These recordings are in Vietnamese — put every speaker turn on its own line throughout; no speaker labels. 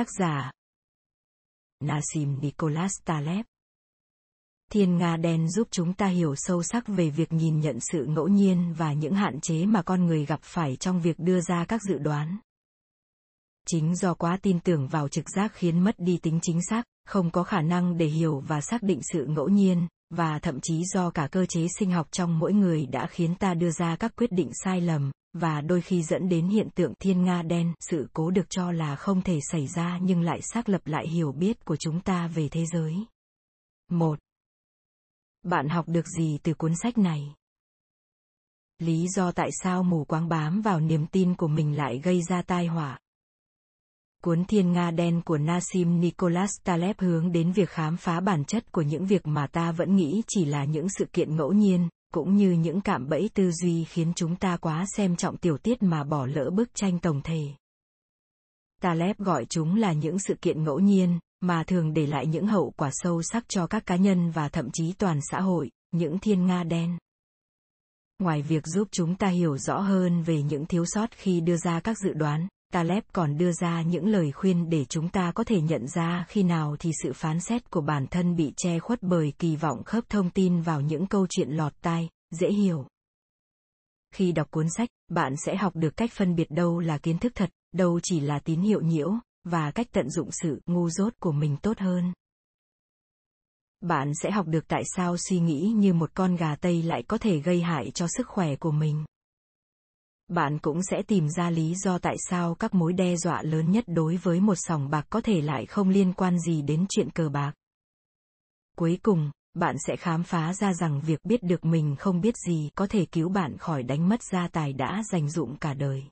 Tác giả. Nassim Nicholas Taleb. Thiên Nga đen giúp chúng ta hiểu sâu sắc về việc nhìn nhận sự ngẫu nhiên và những hạn chế mà con người gặp phải trong việc đưa ra các dự đoán. Chính do quá tin tưởng vào trực giác khiến mất đi tính chính xác, không có khả năng để hiểu và xác định sự ngẫu nhiên, và thậm chí do cả cơ chế sinh học trong mỗi người đã khiến ta đưa ra các quyết định sai lầm, và đôi khi dẫn đến hiện tượng thiên nga đen, sự cố được cho là không thể xảy ra nhưng lại xác lập lại hiểu biết của chúng ta về thế giới. Một, Bạn học được gì từ cuốn sách này? Lý do tại sao mù quáng bám vào niềm tin của mình lại gây ra tai họa. Cuốn Thiên Nga Đen của Nassim Nicholas Taleb hướng đến việc khám phá bản chất của những việc mà ta vẫn nghĩ chỉ là những sự kiện ngẫu nhiên, cũng như những cạm bẫy tư duy khiến chúng ta quá xem trọng tiểu tiết mà bỏ lỡ bức tranh tổng thể. Taleb gọi chúng là những sự kiện ngẫu nhiên, mà thường để lại những hậu quả sâu sắc cho các cá nhân và thậm chí toàn xã hội, những thiên nga đen. Ngoài việc giúp chúng ta hiểu rõ hơn về những thiếu sót khi đưa ra các dự đoán, Taleb còn đưa ra những lời khuyên để chúng ta có thể nhận ra khi nào thì sự phán xét của bản thân bị che khuất bởi kỳ vọng khớp thông tin vào những câu chuyện lọt tai, dễ hiểu. Khi đọc cuốn sách, bạn sẽ học được cách phân biệt đâu là kiến thức thật, đâu chỉ là tín hiệu nhiễu, và cách tận dụng sự ngu dốt của mình tốt hơn. Bạn sẽ học được tại sao suy nghĩ như một con gà tây lại có thể gây hại cho sức khỏe của mình bạn cũng sẽ tìm ra lý do tại sao các mối đe dọa lớn nhất đối với một sòng bạc có thể lại không liên quan gì đến chuyện cờ bạc. Cuối cùng, bạn sẽ khám phá ra rằng việc biết được mình không biết gì có thể cứu bạn khỏi đánh mất gia tài đã dành dụng cả đời.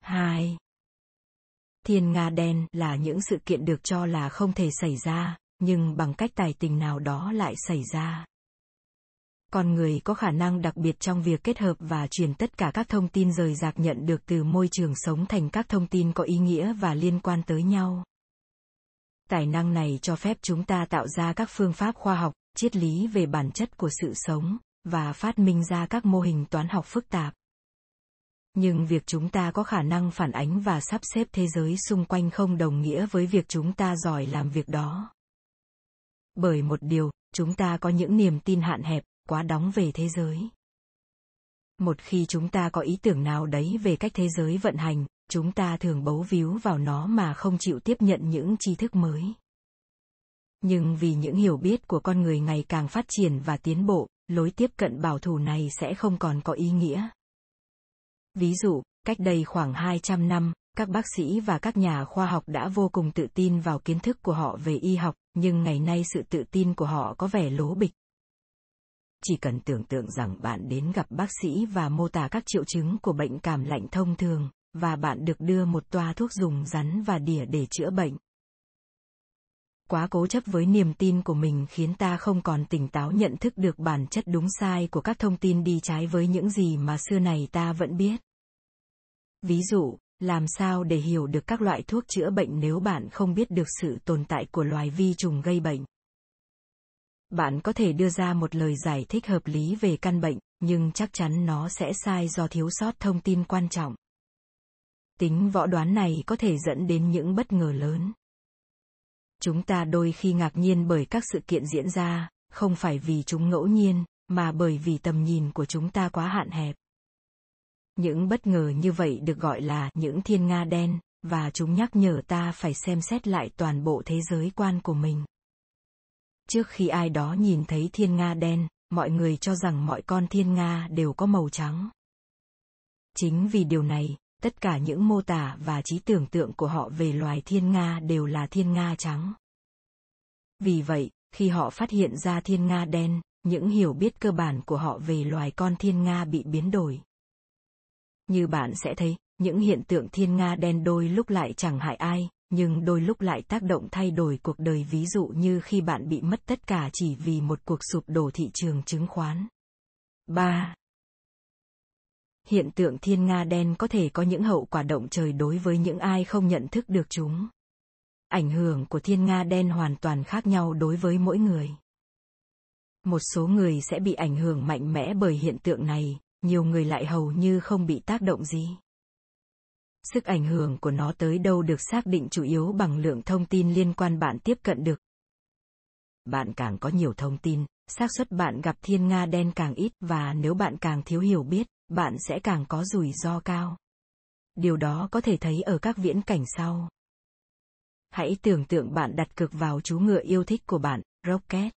2. Thiên Nga đen là những sự kiện được cho là không thể xảy ra, nhưng bằng cách tài tình nào đó lại xảy ra con người có khả năng đặc biệt trong việc kết hợp và truyền tất cả các thông tin rời rạc nhận được từ môi trường sống thành các thông tin có ý nghĩa và liên quan tới nhau. Tài năng này cho phép chúng ta tạo ra các phương pháp khoa học, triết lý về bản chất của sự sống và phát minh ra các mô hình toán học phức tạp. Nhưng việc chúng ta có khả năng phản ánh và sắp xếp thế giới xung quanh không đồng nghĩa với việc chúng ta giỏi làm việc đó. Bởi một điều, chúng ta có những niềm tin hạn hẹp quá đóng về thế giới. Một khi chúng ta có ý tưởng nào đấy về cách thế giới vận hành, chúng ta thường bấu víu vào nó mà không chịu tiếp nhận những tri thức mới. Nhưng vì những hiểu biết của con người ngày càng phát triển và tiến bộ, lối tiếp cận bảo thủ này sẽ không còn có ý nghĩa. Ví dụ, cách đây khoảng 200 năm, các bác sĩ và các nhà khoa học đã vô cùng tự tin vào kiến thức của họ về y học, nhưng ngày nay sự tự tin của họ có vẻ lố bịch chỉ cần tưởng tượng rằng bạn đến gặp bác sĩ và mô tả các triệu chứng của bệnh cảm lạnh thông thường, và bạn được đưa một toa thuốc dùng rắn và đỉa để chữa bệnh. Quá cố chấp với niềm tin của mình khiến ta không còn tỉnh táo nhận thức được bản chất đúng sai của các thông tin đi trái với những gì mà xưa này ta vẫn biết. Ví dụ, làm sao để hiểu được các loại thuốc chữa bệnh nếu bạn không biết được sự tồn tại của loài vi trùng gây bệnh? Bạn có thể đưa ra một lời giải thích hợp lý về căn bệnh, nhưng chắc chắn nó sẽ sai do thiếu sót thông tin quan trọng. Tính võ đoán này có thể dẫn đến những bất ngờ lớn. Chúng ta đôi khi ngạc nhiên bởi các sự kiện diễn ra, không phải vì chúng ngẫu nhiên, mà bởi vì tầm nhìn của chúng ta quá hạn hẹp. Những bất ngờ như vậy được gọi là những thiên nga đen, và chúng nhắc nhở ta phải xem xét lại toàn bộ thế giới quan của mình. Trước khi ai đó nhìn thấy thiên nga đen, mọi người cho rằng mọi con thiên nga đều có màu trắng. Chính vì điều này, tất cả những mô tả và trí tưởng tượng của họ về loài thiên nga đều là thiên nga trắng. Vì vậy, khi họ phát hiện ra thiên nga đen, những hiểu biết cơ bản của họ về loài con thiên nga bị biến đổi. Như bạn sẽ thấy, những hiện tượng thiên nga đen đôi lúc lại chẳng hại ai, nhưng đôi lúc lại tác động thay đổi cuộc đời ví dụ như khi bạn bị mất tất cả chỉ vì một cuộc sụp đổ thị trường chứng khoán. 3. Hiện tượng thiên nga đen có thể có những hậu quả động trời đối với những ai không nhận thức được chúng. Ảnh hưởng của thiên nga đen hoàn toàn khác nhau đối với mỗi người. Một số người sẽ bị ảnh hưởng mạnh mẽ bởi hiện tượng này, nhiều người lại hầu như không bị tác động gì Sức ảnh hưởng của nó tới đâu được xác định chủ yếu bằng lượng thông tin liên quan bạn tiếp cận được. Bạn càng có nhiều thông tin, xác suất bạn gặp thiên nga đen càng ít và nếu bạn càng thiếu hiểu biết, bạn sẽ càng có rủi ro cao. Điều đó có thể thấy ở các viễn cảnh sau. Hãy tưởng tượng bạn đặt cược vào chú ngựa yêu thích của bạn, Rocket.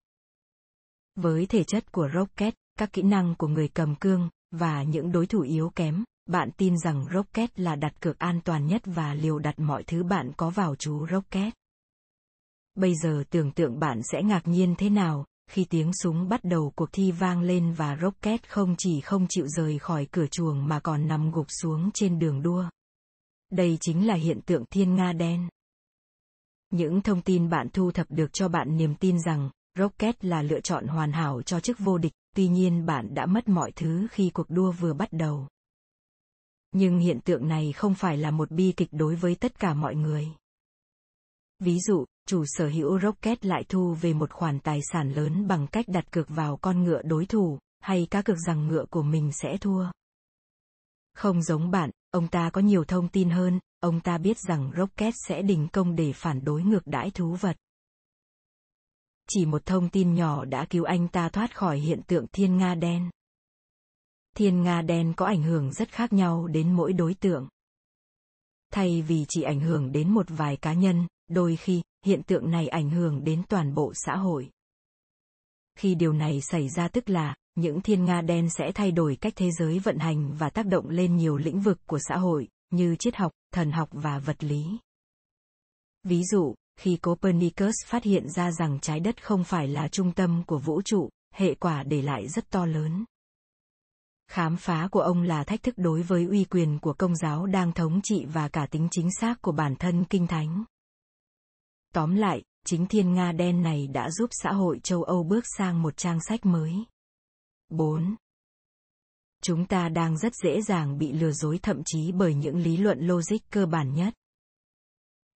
Với thể chất của Rocket, các kỹ năng của người cầm cương, và những đối thủ yếu kém, bạn tin rằng Rocket là đặt cược an toàn nhất và liều đặt mọi thứ bạn có vào chú Rocket. Bây giờ tưởng tượng bạn sẽ ngạc nhiên thế nào, khi tiếng súng bắt đầu cuộc thi vang lên và Rocket không chỉ không chịu rời khỏi cửa chuồng mà còn nằm gục xuống trên đường đua. Đây chính là hiện tượng thiên nga đen. Những thông tin bạn thu thập được cho bạn niềm tin rằng Rocket là lựa chọn hoàn hảo cho chức vô địch, tuy nhiên bạn đã mất mọi thứ khi cuộc đua vừa bắt đầu. Nhưng hiện tượng này không phải là một bi kịch đối với tất cả mọi người. Ví dụ, chủ sở hữu Rocket lại thu về một khoản tài sản lớn bằng cách đặt cược vào con ngựa đối thủ, hay cá cược rằng ngựa của mình sẽ thua. Không giống bạn, ông ta có nhiều thông tin hơn, ông ta biết rằng Rocket sẽ đình công để phản đối ngược đãi thú vật. Chỉ một thông tin nhỏ đã cứu anh ta thoát khỏi hiện tượng thiên nga đen. Thiên nga đen có ảnh hưởng rất khác nhau đến mỗi đối tượng. Thay vì chỉ ảnh hưởng đến một vài cá nhân, đôi khi, hiện tượng này ảnh hưởng đến toàn bộ xã hội. Khi điều này xảy ra tức là, những thiên nga đen sẽ thay đổi cách thế giới vận hành và tác động lên nhiều lĩnh vực của xã hội, như triết học, thần học và vật lý. Ví dụ, khi Copernicus phát hiện ra rằng trái đất không phải là trung tâm của vũ trụ, hệ quả để lại rất to lớn. Khám phá của ông là thách thức đối với uy quyền của công giáo đang thống trị và cả tính chính xác của bản thân kinh thánh. Tóm lại, chính thiên Nga đen này đã giúp xã hội châu Âu bước sang một trang sách mới. 4. Chúng ta đang rất dễ dàng bị lừa dối thậm chí bởi những lý luận logic cơ bản nhất.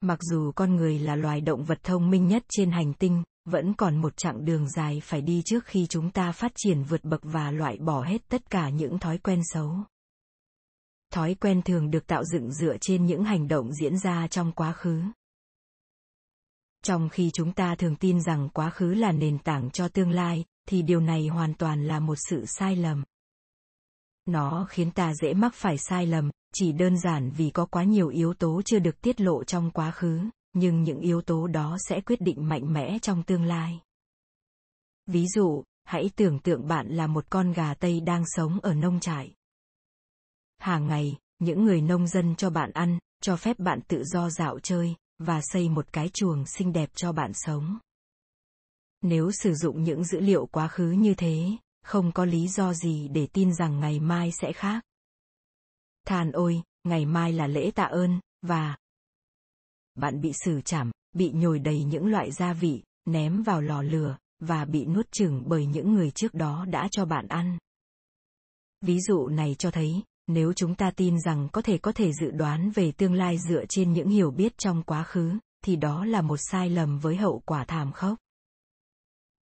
Mặc dù con người là loài động vật thông minh nhất trên hành tinh, vẫn còn một chặng đường dài phải đi trước khi chúng ta phát triển vượt bậc và loại bỏ hết tất cả những thói quen xấu. Thói quen thường được tạo dựng dựa trên những hành động diễn ra trong quá khứ. Trong khi chúng ta thường tin rằng quá khứ là nền tảng cho tương lai, thì điều này hoàn toàn là một sự sai lầm. Nó khiến ta dễ mắc phải sai lầm, chỉ đơn giản vì có quá nhiều yếu tố chưa được tiết lộ trong quá khứ, nhưng những yếu tố đó sẽ quyết định mạnh mẽ trong tương lai. Ví dụ, hãy tưởng tượng bạn là một con gà Tây đang sống ở nông trại. Hàng ngày, những người nông dân cho bạn ăn, cho phép bạn tự do dạo chơi, và xây một cái chuồng xinh đẹp cho bạn sống. Nếu sử dụng những dữ liệu quá khứ như thế, không có lý do gì để tin rằng ngày mai sẽ khác. Than ôi, ngày mai là lễ tạ ơn, và bạn bị xử chảm, bị nhồi đầy những loại gia vị, ném vào lò lửa, và bị nuốt chửng bởi những người trước đó đã cho bạn ăn. Ví dụ này cho thấy, nếu chúng ta tin rằng có thể có thể dự đoán về tương lai dựa trên những hiểu biết trong quá khứ, thì đó là một sai lầm với hậu quả thảm khốc.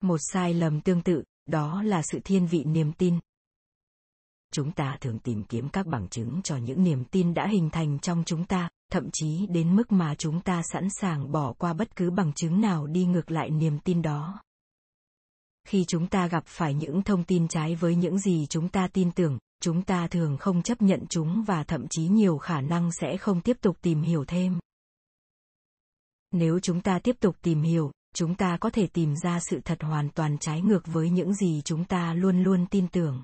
Một sai lầm tương tự, đó là sự thiên vị niềm tin. Chúng ta thường tìm kiếm các bằng chứng cho những niềm tin đã hình thành trong chúng ta, thậm chí đến mức mà chúng ta sẵn sàng bỏ qua bất cứ bằng chứng nào đi ngược lại niềm tin đó. Khi chúng ta gặp phải những thông tin trái với những gì chúng ta tin tưởng, chúng ta thường không chấp nhận chúng và thậm chí nhiều khả năng sẽ không tiếp tục tìm hiểu thêm nếu chúng ta tiếp tục tìm hiểu chúng ta có thể tìm ra sự thật hoàn toàn trái ngược với những gì chúng ta luôn luôn tin tưởng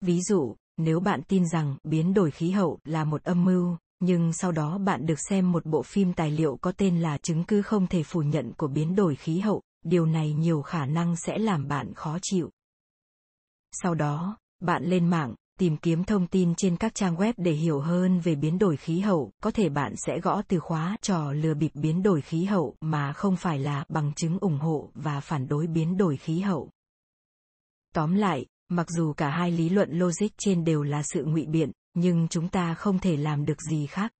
ví dụ nếu bạn tin rằng biến đổi khí hậu là một âm mưu nhưng sau đó bạn được xem một bộ phim tài liệu có tên là chứng cứ không thể phủ nhận của biến đổi khí hậu. Điều này nhiều khả năng sẽ làm bạn khó chịu. Sau đó bạn lên mạng, tìm kiếm thông tin trên các trang web để hiểu hơn về biến đổi khí hậu, có thể bạn sẽ gõ từ khóa trò lừa bịp biến đổi khí hậu mà không phải là bằng chứng ủng hộ và phản đối biến đổi khí hậu. Tóm lại, mặc dù cả hai lý luận logic trên đều là sự ngụy biện, nhưng chúng ta không thể làm được gì khác.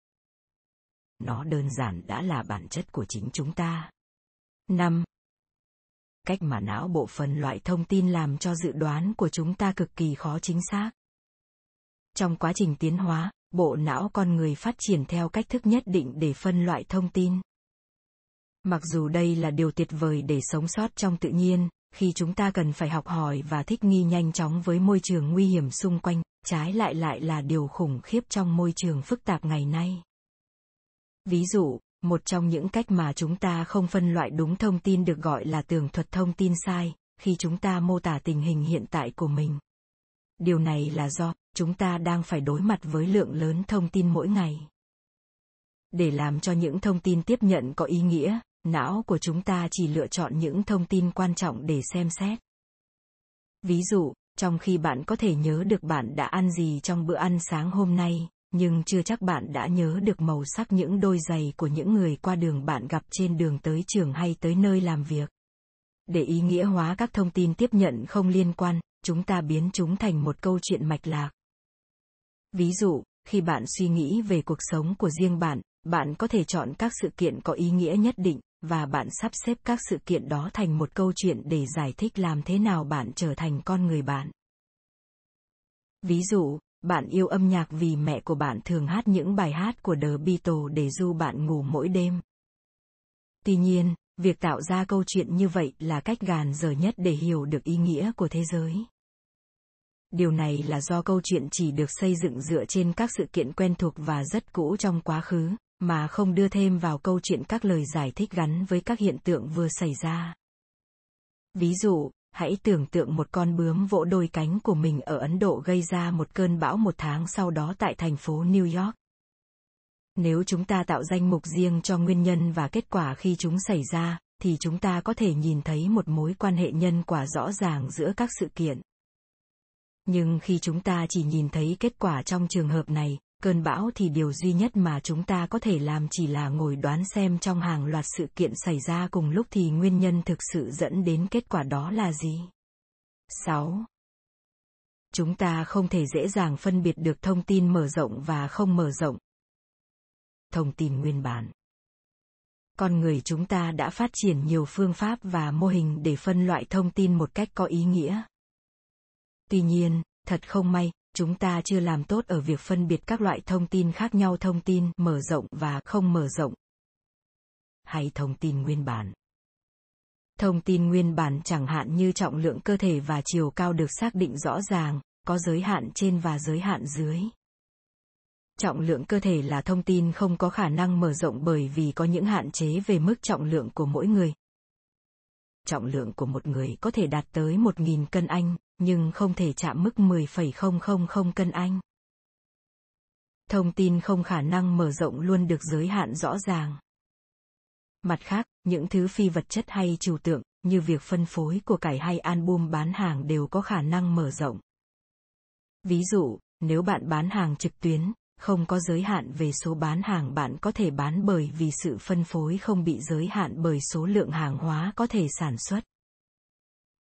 Nó đơn giản đã là bản chất của chính chúng ta. 5 cách mà não bộ phần loại thông tin làm cho dự đoán của chúng ta cực kỳ khó chính xác. Trong quá trình tiến hóa, bộ não con người phát triển theo cách thức nhất định để phân loại thông tin. Mặc dù đây là điều tuyệt vời để sống sót trong tự nhiên, khi chúng ta cần phải học hỏi và thích nghi nhanh chóng với môi trường nguy hiểm xung quanh, trái lại lại là điều khủng khiếp trong môi trường phức tạp ngày nay. Ví dụ, một trong những cách mà chúng ta không phân loại đúng thông tin được gọi là tường thuật thông tin sai, khi chúng ta mô tả tình hình hiện tại của mình. Điều này là do chúng ta đang phải đối mặt với lượng lớn thông tin mỗi ngày. Để làm cho những thông tin tiếp nhận có ý nghĩa, não của chúng ta chỉ lựa chọn những thông tin quan trọng để xem xét. Ví dụ, trong khi bạn có thể nhớ được bạn đã ăn gì trong bữa ăn sáng hôm nay, nhưng chưa chắc bạn đã nhớ được màu sắc những đôi giày của những người qua đường bạn gặp trên đường tới trường hay tới nơi làm việc. Để ý nghĩa hóa các thông tin tiếp nhận không liên quan, chúng ta biến chúng thành một câu chuyện mạch lạc. Ví dụ, khi bạn suy nghĩ về cuộc sống của riêng bạn, bạn có thể chọn các sự kiện có ý nghĩa nhất định và bạn sắp xếp các sự kiện đó thành một câu chuyện để giải thích làm thế nào bạn trở thành con người bạn. Ví dụ, bạn yêu âm nhạc vì mẹ của bạn thường hát những bài hát của The Beatles để du bạn ngủ mỗi đêm. Tuy nhiên, việc tạo ra câu chuyện như vậy là cách gàn dở nhất để hiểu được ý nghĩa của thế giới. Điều này là do câu chuyện chỉ được xây dựng dựa trên các sự kiện quen thuộc và rất cũ trong quá khứ, mà không đưa thêm vào câu chuyện các lời giải thích gắn với các hiện tượng vừa xảy ra. Ví dụ, hãy tưởng tượng một con bướm vỗ đôi cánh của mình ở Ấn Độ gây ra một cơn bão một tháng sau đó tại thành phố New York. Nếu chúng ta tạo danh mục riêng cho nguyên nhân và kết quả khi chúng xảy ra, thì chúng ta có thể nhìn thấy một mối quan hệ nhân quả rõ ràng giữa các sự kiện. Nhưng khi chúng ta chỉ nhìn thấy kết quả trong trường hợp này, cơn bão thì điều duy nhất mà chúng ta có thể làm chỉ là ngồi đoán xem trong hàng loạt sự kiện xảy ra cùng lúc thì nguyên nhân thực sự dẫn đến kết quả đó là gì. 6. Chúng ta không thể dễ dàng phân biệt được thông tin mở rộng và không mở rộng. Thông tin nguyên bản con người chúng ta đã phát triển nhiều phương pháp và mô hình để phân loại thông tin một cách có ý nghĩa tuy nhiên, thật không may chúng ta chưa làm tốt ở việc phân biệt các loại thông tin khác nhau, thông tin mở rộng và không mở rộng. Hay thông tin nguyên bản? Thông tin nguyên bản chẳng hạn như trọng lượng cơ thể và chiều cao được xác định rõ ràng, có giới hạn trên và giới hạn dưới. Trọng lượng cơ thể là thông tin không có khả năng mở rộng bởi vì có những hạn chế về mức trọng lượng của mỗi người trọng lượng của một người có thể đạt tới 1.000 cân Anh, nhưng không thể chạm mức 10,000 cân Anh. Thông tin không khả năng mở rộng luôn được giới hạn rõ ràng. Mặt khác, những thứ phi vật chất hay trừu tượng, như việc phân phối của cải hay album bán hàng đều có khả năng mở rộng. Ví dụ, nếu bạn bán hàng trực tuyến, không có giới hạn về số bán hàng bạn có thể bán bởi vì sự phân phối không bị giới hạn bởi số lượng hàng hóa có thể sản xuất.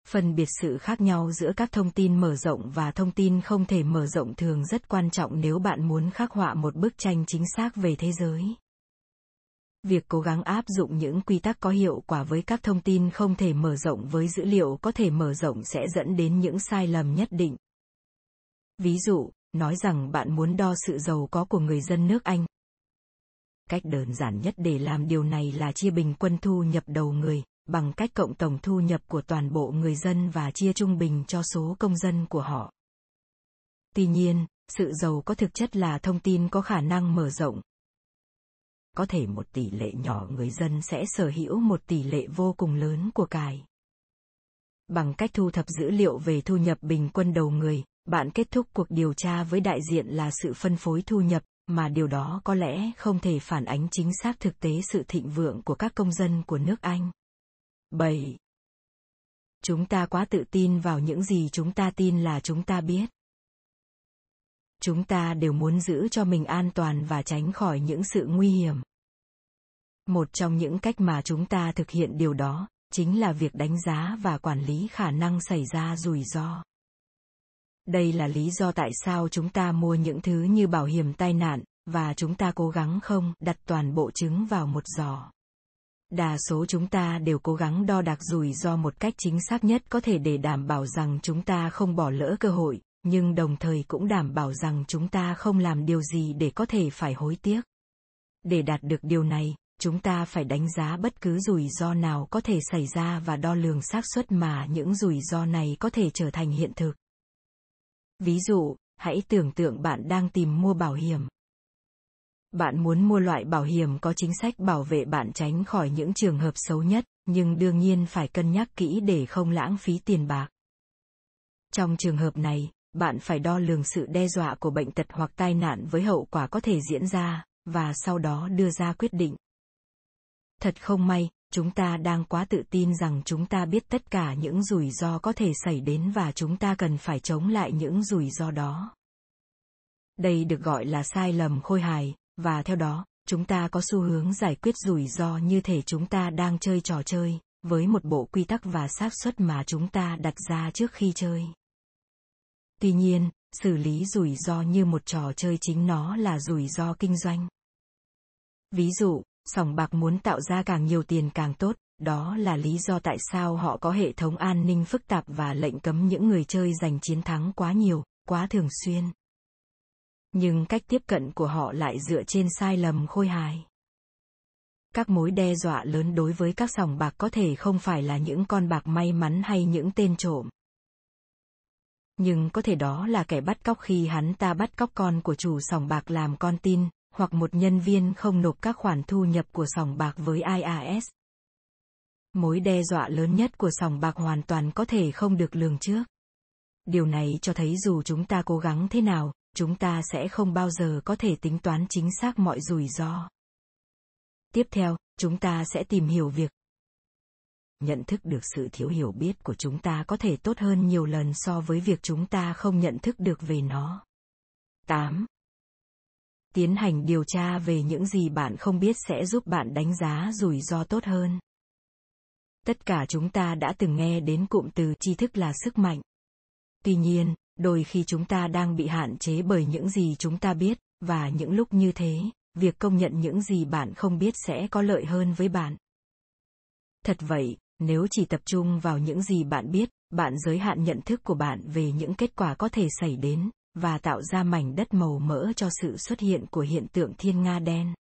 Phân biệt sự khác nhau giữa các thông tin mở rộng và thông tin không thể mở rộng thường rất quan trọng nếu bạn muốn khắc họa một bức tranh chính xác về thế giới. Việc cố gắng áp dụng những quy tắc có hiệu quả với các thông tin không thể mở rộng với dữ liệu có thể mở rộng sẽ dẫn đến những sai lầm nhất định. Ví dụ nói rằng bạn muốn đo sự giàu có của người dân nước Anh. Cách đơn giản nhất để làm điều này là chia bình quân thu nhập đầu người, bằng cách cộng tổng thu nhập của toàn bộ người dân và chia trung bình cho số công dân của họ. Tuy nhiên, sự giàu có thực chất là thông tin có khả năng mở rộng. Có thể một tỷ lệ nhỏ người dân sẽ sở hữu một tỷ lệ vô cùng lớn của cải. Bằng cách thu thập dữ liệu về thu nhập bình quân đầu người, bạn kết thúc cuộc điều tra với đại diện là sự phân phối thu nhập, mà điều đó có lẽ không thể phản ánh chính xác thực tế sự thịnh vượng của các công dân của nước Anh. 7. Chúng ta quá tự tin vào những gì chúng ta tin là chúng ta biết. Chúng ta đều muốn giữ cho mình an toàn và tránh khỏi những sự nguy hiểm. Một trong những cách mà chúng ta thực hiện điều đó chính là việc đánh giá và quản lý khả năng xảy ra rủi ro. Đây là lý do tại sao chúng ta mua những thứ như bảo hiểm tai nạn, và chúng ta cố gắng không đặt toàn bộ trứng vào một giỏ. Đa số chúng ta đều cố gắng đo đạc rủi ro một cách chính xác nhất có thể để đảm bảo rằng chúng ta không bỏ lỡ cơ hội, nhưng đồng thời cũng đảm bảo rằng chúng ta không làm điều gì để có thể phải hối tiếc. Để đạt được điều này, chúng ta phải đánh giá bất cứ rủi ro nào có thể xảy ra và đo lường xác suất mà những rủi ro này có thể trở thành hiện thực. Ví dụ, hãy tưởng tượng bạn đang tìm mua bảo hiểm. Bạn muốn mua loại bảo hiểm có chính sách bảo vệ bạn tránh khỏi những trường hợp xấu nhất, nhưng đương nhiên phải cân nhắc kỹ để không lãng phí tiền bạc. Trong trường hợp này, bạn phải đo lường sự đe dọa của bệnh tật hoặc tai nạn với hậu quả có thể diễn ra, và sau đó đưa ra quyết định. Thật không may, chúng ta đang quá tự tin rằng chúng ta biết tất cả những rủi ro có thể xảy đến và chúng ta cần phải chống lại những rủi ro đó. Đây được gọi là sai lầm khôi hài, và theo đó, chúng ta có xu hướng giải quyết rủi ro như thể chúng ta đang chơi trò chơi, với một bộ quy tắc và xác suất mà chúng ta đặt ra trước khi chơi. Tuy nhiên, xử lý rủi ro như một trò chơi chính nó là rủi ro kinh doanh. Ví dụ, sòng bạc muốn tạo ra càng nhiều tiền càng tốt, đó là lý do tại sao họ có hệ thống an ninh phức tạp và lệnh cấm những người chơi giành chiến thắng quá nhiều, quá thường xuyên. Nhưng cách tiếp cận của họ lại dựa trên sai lầm khôi hài. Các mối đe dọa lớn đối với các sòng bạc có thể không phải là những con bạc may mắn hay những tên trộm. Nhưng có thể đó là kẻ bắt cóc khi hắn ta bắt cóc con của chủ sòng bạc làm con tin, hoặc một nhân viên không nộp các khoản thu nhập của sòng bạc với IRS. Mối đe dọa lớn nhất của sòng bạc hoàn toàn có thể không được lường trước. Điều này cho thấy dù chúng ta cố gắng thế nào, chúng ta sẽ không bao giờ có thể tính toán chính xác mọi rủi ro. Tiếp theo, chúng ta sẽ tìm hiểu việc nhận thức được sự thiếu hiểu biết của chúng ta có thể tốt hơn nhiều lần so với việc chúng ta không nhận thức được về nó. 8 tiến hành điều tra về những gì bạn không biết sẽ giúp bạn đánh giá rủi ro tốt hơn. Tất cả chúng ta đã từng nghe đến cụm từ tri thức là sức mạnh. Tuy nhiên, đôi khi chúng ta đang bị hạn chế bởi những gì chúng ta biết, và những lúc như thế, việc công nhận những gì bạn không biết sẽ có lợi hơn với bạn. Thật vậy, nếu chỉ tập trung vào những gì bạn biết, bạn giới hạn nhận thức của bạn về những kết quả có thể xảy đến và tạo ra mảnh đất màu mỡ cho sự xuất hiện của hiện tượng thiên nga đen.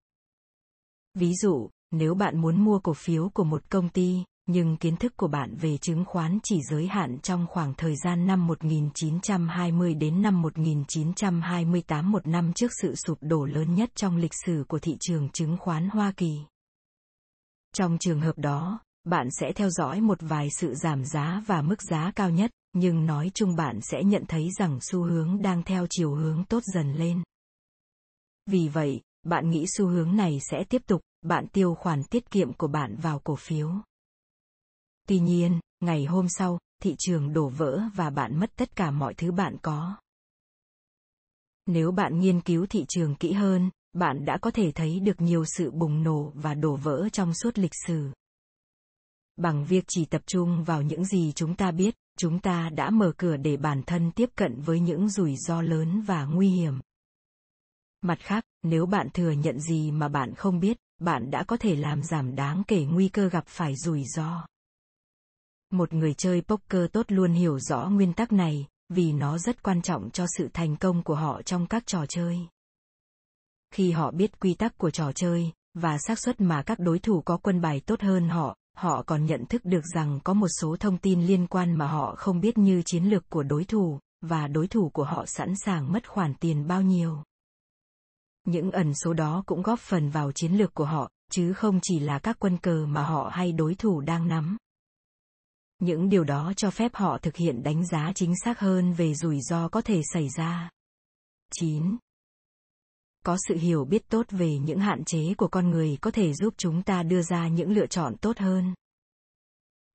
Ví dụ, nếu bạn muốn mua cổ phiếu của một công ty, nhưng kiến thức của bạn về chứng khoán chỉ giới hạn trong khoảng thời gian năm 1920 đến năm 1928 một năm trước sự sụp đổ lớn nhất trong lịch sử của thị trường chứng khoán Hoa Kỳ. Trong trường hợp đó, bạn sẽ theo dõi một vài sự giảm giá và mức giá cao nhất, nhưng nói chung bạn sẽ nhận thấy rằng xu hướng đang theo chiều hướng tốt dần lên. Vì vậy, bạn nghĩ xu hướng này sẽ tiếp tục, bạn tiêu khoản tiết kiệm của bạn vào cổ phiếu. Tuy nhiên, ngày hôm sau, thị trường đổ vỡ và bạn mất tất cả mọi thứ bạn có. Nếu bạn nghiên cứu thị trường kỹ hơn, bạn đã có thể thấy được nhiều sự bùng nổ và đổ vỡ trong suốt lịch sử. Bằng việc chỉ tập trung vào những gì chúng ta biết, chúng ta đã mở cửa để bản thân tiếp cận với những rủi ro lớn và nguy hiểm. Mặt khác, nếu bạn thừa nhận gì mà bạn không biết, bạn đã có thể làm giảm đáng kể nguy cơ gặp phải rủi ro. Một người chơi poker tốt luôn hiểu rõ nguyên tắc này, vì nó rất quan trọng cho sự thành công của họ trong các trò chơi. Khi họ biết quy tắc của trò chơi và xác suất mà các đối thủ có quân bài tốt hơn họ họ còn nhận thức được rằng có một số thông tin liên quan mà họ không biết như chiến lược của đối thủ và đối thủ của họ sẵn sàng mất khoản tiền bao nhiêu. Những ẩn số đó cũng góp phần vào chiến lược của họ, chứ không chỉ là các quân cờ mà họ hay đối thủ đang nắm. Những điều đó cho phép họ thực hiện đánh giá chính xác hơn về rủi ro có thể xảy ra. 9 có sự hiểu biết tốt về những hạn chế của con người có thể giúp chúng ta đưa ra những lựa chọn tốt hơn.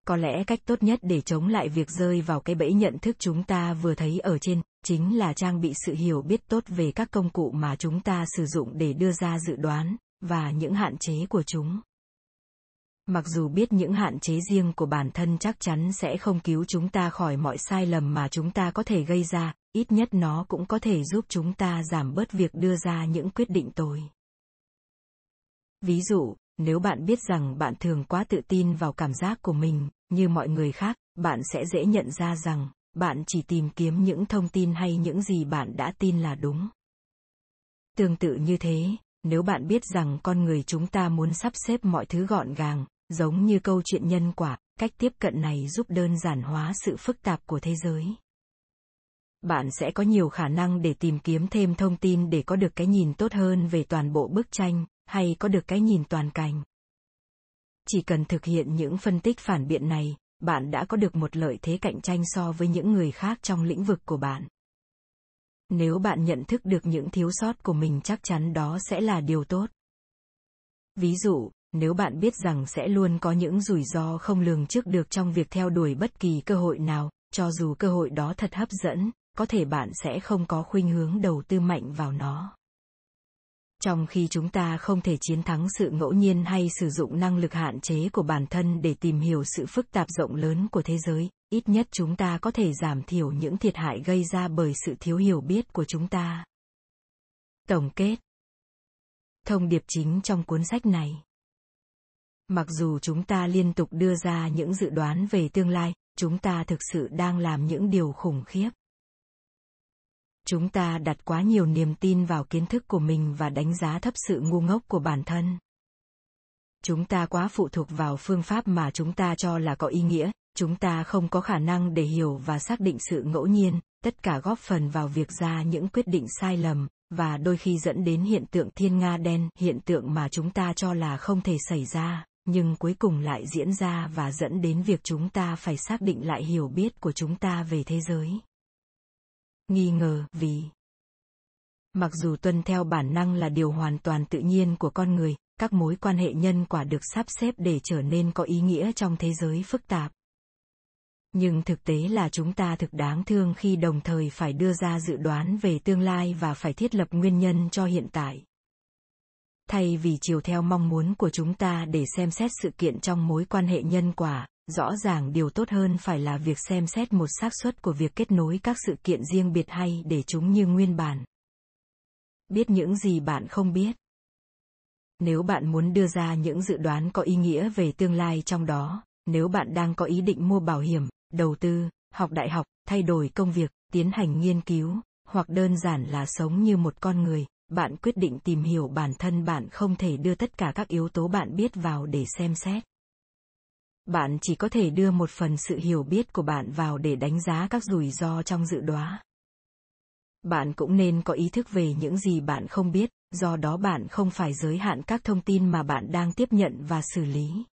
Có lẽ cách tốt nhất để chống lại việc rơi vào cái bẫy nhận thức chúng ta vừa thấy ở trên chính là trang bị sự hiểu biết tốt về các công cụ mà chúng ta sử dụng để đưa ra dự đoán và những hạn chế của chúng. Mặc dù biết những hạn chế riêng của bản thân chắc chắn sẽ không cứu chúng ta khỏi mọi sai lầm mà chúng ta có thể gây ra ít nhất nó cũng có thể giúp chúng ta giảm bớt việc đưa ra những quyết định tồi. Ví dụ, nếu bạn biết rằng bạn thường quá tự tin vào cảm giác của mình, như mọi người khác, bạn sẽ dễ nhận ra rằng bạn chỉ tìm kiếm những thông tin hay những gì bạn đã tin là đúng. Tương tự như thế, nếu bạn biết rằng con người chúng ta muốn sắp xếp mọi thứ gọn gàng, giống như câu chuyện nhân quả, cách tiếp cận này giúp đơn giản hóa sự phức tạp của thế giới bạn sẽ có nhiều khả năng để tìm kiếm thêm thông tin để có được cái nhìn tốt hơn về toàn bộ bức tranh, hay có được cái nhìn toàn cảnh. Chỉ cần thực hiện những phân tích phản biện này, bạn đã có được một lợi thế cạnh tranh so với những người khác trong lĩnh vực của bạn. Nếu bạn nhận thức được những thiếu sót của mình chắc chắn đó sẽ là điều tốt. Ví dụ, nếu bạn biết rằng sẽ luôn có những rủi ro không lường trước được trong việc theo đuổi bất kỳ cơ hội nào, cho dù cơ hội đó thật hấp dẫn có thể bạn sẽ không có khuynh hướng đầu tư mạnh vào nó. Trong khi chúng ta không thể chiến thắng sự ngẫu nhiên hay sử dụng năng lực hạn chế của bản thân để tìm hiểu sự phức tạp rộng lớn của thế giới, ít nhất chúng ta có thể giảm thiểu những thiệt hại gây ra bởi sự thiếu hiểu biết của chúng ta. Tổng kết. Thông điệp chính trong cuốn sách này. Mặc dù chúng ta liên tục đưa ra những dự đoán về tương lai, chúng ta thực sự đang làm những điều khủng khiếp chúng ta đặt quá nhiều niềm tin vào kiến thức của mình và đánh giá thấp sự ngu ngốc của bản thân. Chúng ta quá phụ thuộc vào phương pháp mà chúng ta cho là có ý nghĩa. Chúng ta không có khả năng để hiểu và xác định sự ngẫu nhiên. Tất cả góp phần vào việc ra những quyết định sai lầm và đôi khi dẫn đến hiện tượng thiên nga đen, hiện tượng mà chúng ta cho là không thể xảy ra, nhưng cuối cùng lại diễn ra và dẫn đến việc chúng ta phải xác định lại hiểu biết của chúng ta về thế giới nghi ngờ vì. Mặc dù tuân theo bản năng là điều hoàn toàn tự nhiên của con người, các mối quan hệ nhân quả được sắp xếp để trở nên có ý nghĩa trong thế giới phức tạp. Nhưng thực tế là chúng ta thực đáng thương khi đồng thời phải đưa ra dự đoán về tương lai và phải thiết lập nguyên nhân cho hiện tại. Thay vì chiều theo mong muốn của chúng ta để xem xét sự kiện trong mối quan hệ nhân quả rõ ràng điều tốt hơn phải là việc xem xét một xác suất của việc kết nối các sự kiện riêng biệt hay để chúng như nguyên bản. Biết những gì bạn không biết. Nếu bạn muốn đưa ra những dự đoán có ý nghĩa về tương lai trong đó, nếu bạn đang có ý định mua bảo hiểm, đầu tư, học đại học, thay đổi công việc, tiến hành nghiên cứu, hoặc đơn giản là sống như một con người, bạn quyết định tìm hiểu bản thân bạn không thể đưa tất cả các yếu tố bạn biết vào để xem xét bạn chỉ có thể đưa một phần sự hiểu biết của bạn vào để đánh giá các rủi ro trong dự đoán bạn cũng nên có ý thức về những gì bạn không biết, do đó bạn không phải giới hạn các thông tin mà bạn đang tiếp nhận và xử lý.